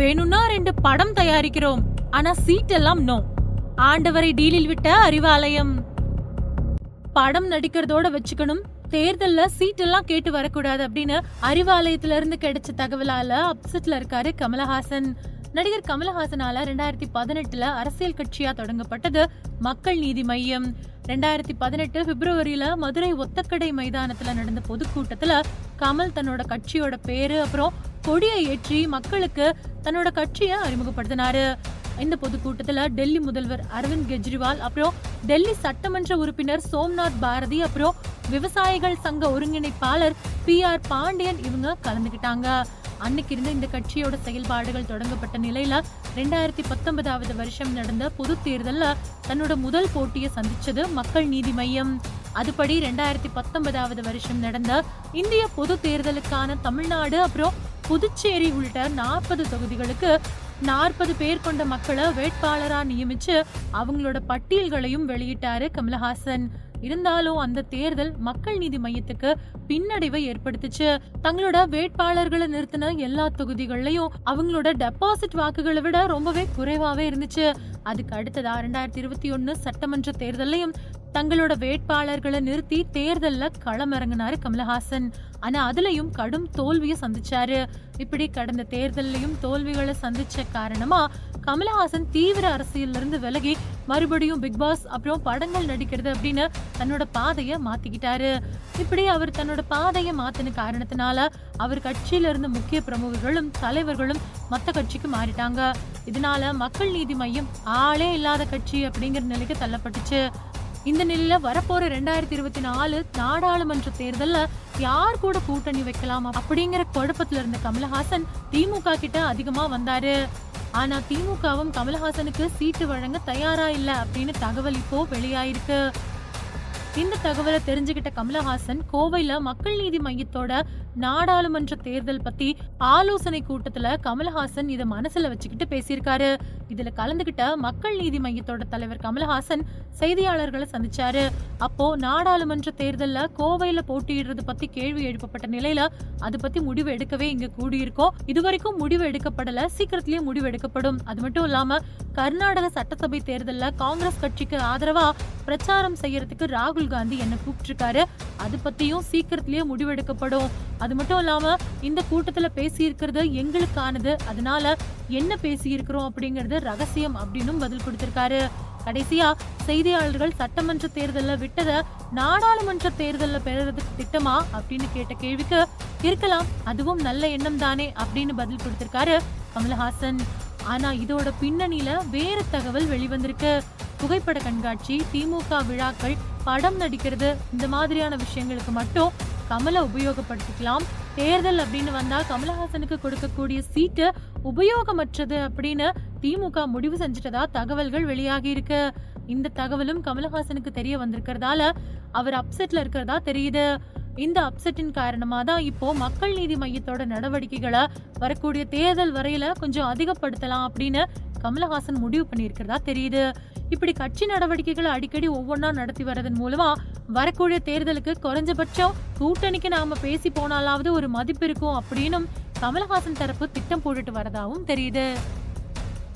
வேணும்னா ரெண்டு படம் தயாரிக்கிறோம். ஆனா சீட் எல்லாம் நோ ஆண்டவரை டீலில் விட்ட அறிவாலயம். படம் நடிக்கிறதோட வச்சுக்கணும். தேர்தல்ல சீட் எல்லாம் கேட்டு வரக்கூடாது அப்படின்னு அறிவாலயத்துல இருந்து கிடைச்ச தகவலால அப்செட்ல இருக்காரு கமலஹாசன். நடிகர் கமலஹாசனால ரெண்டாயிரத்தி பதினெட்டுல அரசியல் கட்சியா தொடங்கப்பட்டது மக்கள் நீதி மையம். ரெண்டாயிரத்தி பதினெட்டு பிப்ரவரியில மதுரை ஒத்தக்கடை மைதானத்துல நடந்த பொதுக்கூட்டத்துல கமல் தன்னோட கட்சியோட பேரு அப்புறம் கொடியை ஏற்றி மக்களுக்கு தன்னோட கட்சியை அறிமுகப்படுத்தினாரு. இந்த பொதுக்கூட்டத்துல டெல்லி முதல்வர் அரவிந்த் கெஜ்ரிவால் அப்புறம் டெல்லி சட்டமன்ற உறுப்பினர் சோம்நாத் பாரதி அப்புறம் விவசாயிகள் சங்க ஒருங்கிணைப்பாளர் பி ஆர் பாண்டியன் இவங்க கலந்துக்கிட்டாங்க. அன்னைக்கு இருந்த இந்த கட்சியோட செயல்பாடுகள் தொடங்கப்பட்ட நிலையில ரெண்டாயிரத்தி பத்தொன்பதாவது வருஷம் நடந்த பொது தேர்தல்ல தன்னோட முதல் போட்டியை சந்திச்சது மக்கள் நீதி மையம். அதுபடி ரெண்டாயிரத்தி பத்தொன்பதாவது வருஷம் நடந்த இந்திய பொது தேர்தலுக்கான தமிழ்நாடு அப்புறம் புதுச்சேரி உள்ளிட்ட நாற்பது தொகுதிகளுக்கு நாற்பது பேர் கொண்ட மக்களை வேட்பாளரா நியமிச்சு அவங்களோட பட்டியல்களையும் வெளியிட்டாரு கமலஹாசன். இருந்தாலும் அந்த தேர்தல் மக்கள் நீதி மையத்துக்கு பின்னடைவை ஏற்படுத்துச்சு. தங்களோட வேட்பாளர்களை நிறுத்தின எல்லா தொகுதிகள்லயும் அவங்களோட டெபாசிட் வாக்குகளை விட ரொம்பவே குறைவாவே இருந்துச்சு. அதுக்கு அடுத்ததா ரெண்டாயிரத்தி இருபத்தி ஒன்னு சட்டமன்ற தேர்தலையும் தங்களோட வேட்பாளர்களை நிறுத்தி தேர்தல்ல களமிறங்கினாரு கமலஹாசன். ஆனா அதுலயும் கடும் தோல்வியை சந்திச்சாரு. இப்படி கடந்த தேர்தல்லையும் தோல்விகளை சந்திச்ச காரணமா கமலஹாசன் தீவிர அரசியல்ல இருந்து விலகி மறுபடியும் பிக் பாஸ் அப்புறம் படங்கள் நடிக்கிறது அப்படின்னு தன்னோட பாதைய மாத்திக்கிட்டாரு. இப்படி அவர் தன்னோட பாதையை மாத்தின காரணத்தினால அவர் கட்சியில இருந்த முக்கிய பிரமுகர்களும் தலைவர்களும் மத்த கட்சிக்கு மாறிட்டாங்க. இதனால மக்கள் நீதி மையம் ஆளே இல்லாத கட்சி அப்படிங்கிற நிலைக்கு தள்ளப்பட்டுச்சு. இந்த நிலையில வரப்போற ரெண்டாயிரத்தி இருபத்தி நாலு நாடாளுமன்ற தேர்தல்ல யார் கூட கூட்டணி வைக்கலாம் அப்படிங்கிற குழப்பத்துல இருந்த கமலஹாசன் திமுக கிட்ட அதிகமா வந்தாரு. ஆனா திமுகவும் கமலஹாசனுக்கு சீட்டு வழங்க தயாரா இல்ல அப்படின்னு தகவல் இப்போ வெளியாயிருக்கு. இந்த தகவலை தெரிஞ்சுக்கிட்ட கமலஹாசன் கோவையில மக்கள் நீதி மையத்தோட நாடாளுமன்ற தேர்தல் பத்தி ஆலோசனை கூட்டத்துல கமலஹாசன் இத மனசுல வச்சுக்கிட்டு பேசியிருக்காரு. இதுல கலந்துகிட்ட மக்கள் நீதி மையத்தோட தலைவர் கமலஹாசன் செய்தியாளர்களை சந்திச்சாரு. அப்போ நாடாளுமன்ற தேர்தல்ல கோவையில போட்டியிடுறது பத்தி கேள்வி எழுப்பப்பட்ட நிலையில அது பத்தி முடிவு எடுக்கவே இங்க கூடியிருக்கோம். இதுவரைக்கும் முடிவு எடுக்கப்படல. சீக்கிரத்திலேயே முடிவு எடுக்கப்படும். அது மட்டும் இல்லாம கர்நாடக சட்டசபை தேர்தல்ல காங்கிரஸ் கட்சிக்கு ஆதரவா பிரச்சாரம் செய்யறதுக்கு ராகுல் காந்தி என்ன கூப்பிட்டுருக்காரு. அது பத்தியும் சீக்கிரத்திலேயே முடிவெடுக்கப்படும். அது மட்டும் இல்லாம இந்த கூட்டத்துல பேசி இருக்கிறது எங்களுக்கானது. அதனால என்ன பேசியிருக்கிறோம் அப்படிங்கறது ரகசியம் அப்படின்னும் பதில் கொடுத்திருக்காரு. கடைசியா செய்தியாளர்கள் சட்டமன்ற தேர்தல்ல விட்டதை நாடாளுமன்ற தேர்தலில் பெறறதுக்கு திட்டமா அப்படின்னு கேட்ட கேள்விக்கு இருக்கலாம் அதுவும் நல்ல எண்ணம் தானே அப்படின்னு பதில் கொடுத்திருக்காரு கமல்ஹாசன். ஆனா இதோட பின்னணியில வேற தகவல் வெளிவந்திருக்கு. புகைப்பட கண்காட்சி திமுக விழாக்கள் படம் நடிக்கிறது இந்த மாதிரியான விஷயங்களுக்கு மட்டும் கமலை உபயோகப்படுத்திக்கலாம். தேர்தல் அப்படின்னு வந்தா கமலஹாசனுக்கு கொடுக்கக்கூடிய சீட்டு உபயோகமற்றது அப்படின்னு திமுக முடிவு செஞ்சிட்டதா தகவல்கள் வெளியாகி இருக்கு. இந்த தகவலும் கமலஹாசனுக்கு தெரிய வந்திருக்கிறதால அவர் அப்செட்ல இருக்கிறதா தெரியுது. இந்த அப்செட்டின் காரணமா தான் இப்போ மக்கள் நீதி மையத்தோட நடவடிக்கைகளை வரக்கூடிய தேர்தல் வரையில கொஞ்சம் அதிகப்படுத்தலாம் அப்படின்னு கமலஹாசன் முடிவு பண்ணியிருக்கிறதா தெரியுது. இப்படி கட்சி நடவடிக்கைகளை அடிக்கடி ஒவ்வொன்றா நடத்தி வரதன் மூலமா வரக்கூடிய தேர்தலுக்கு குறைஞ்சபட்சம் கூட்டணிக்கு நாம பேசி போனாலாவது ஒரு மதிப்பு இருக்கும் அப்படின்னும் கமலஹாசன் தரப்பு திட்டம் போட்டுட்டு வரதாகவும் தெரியுது.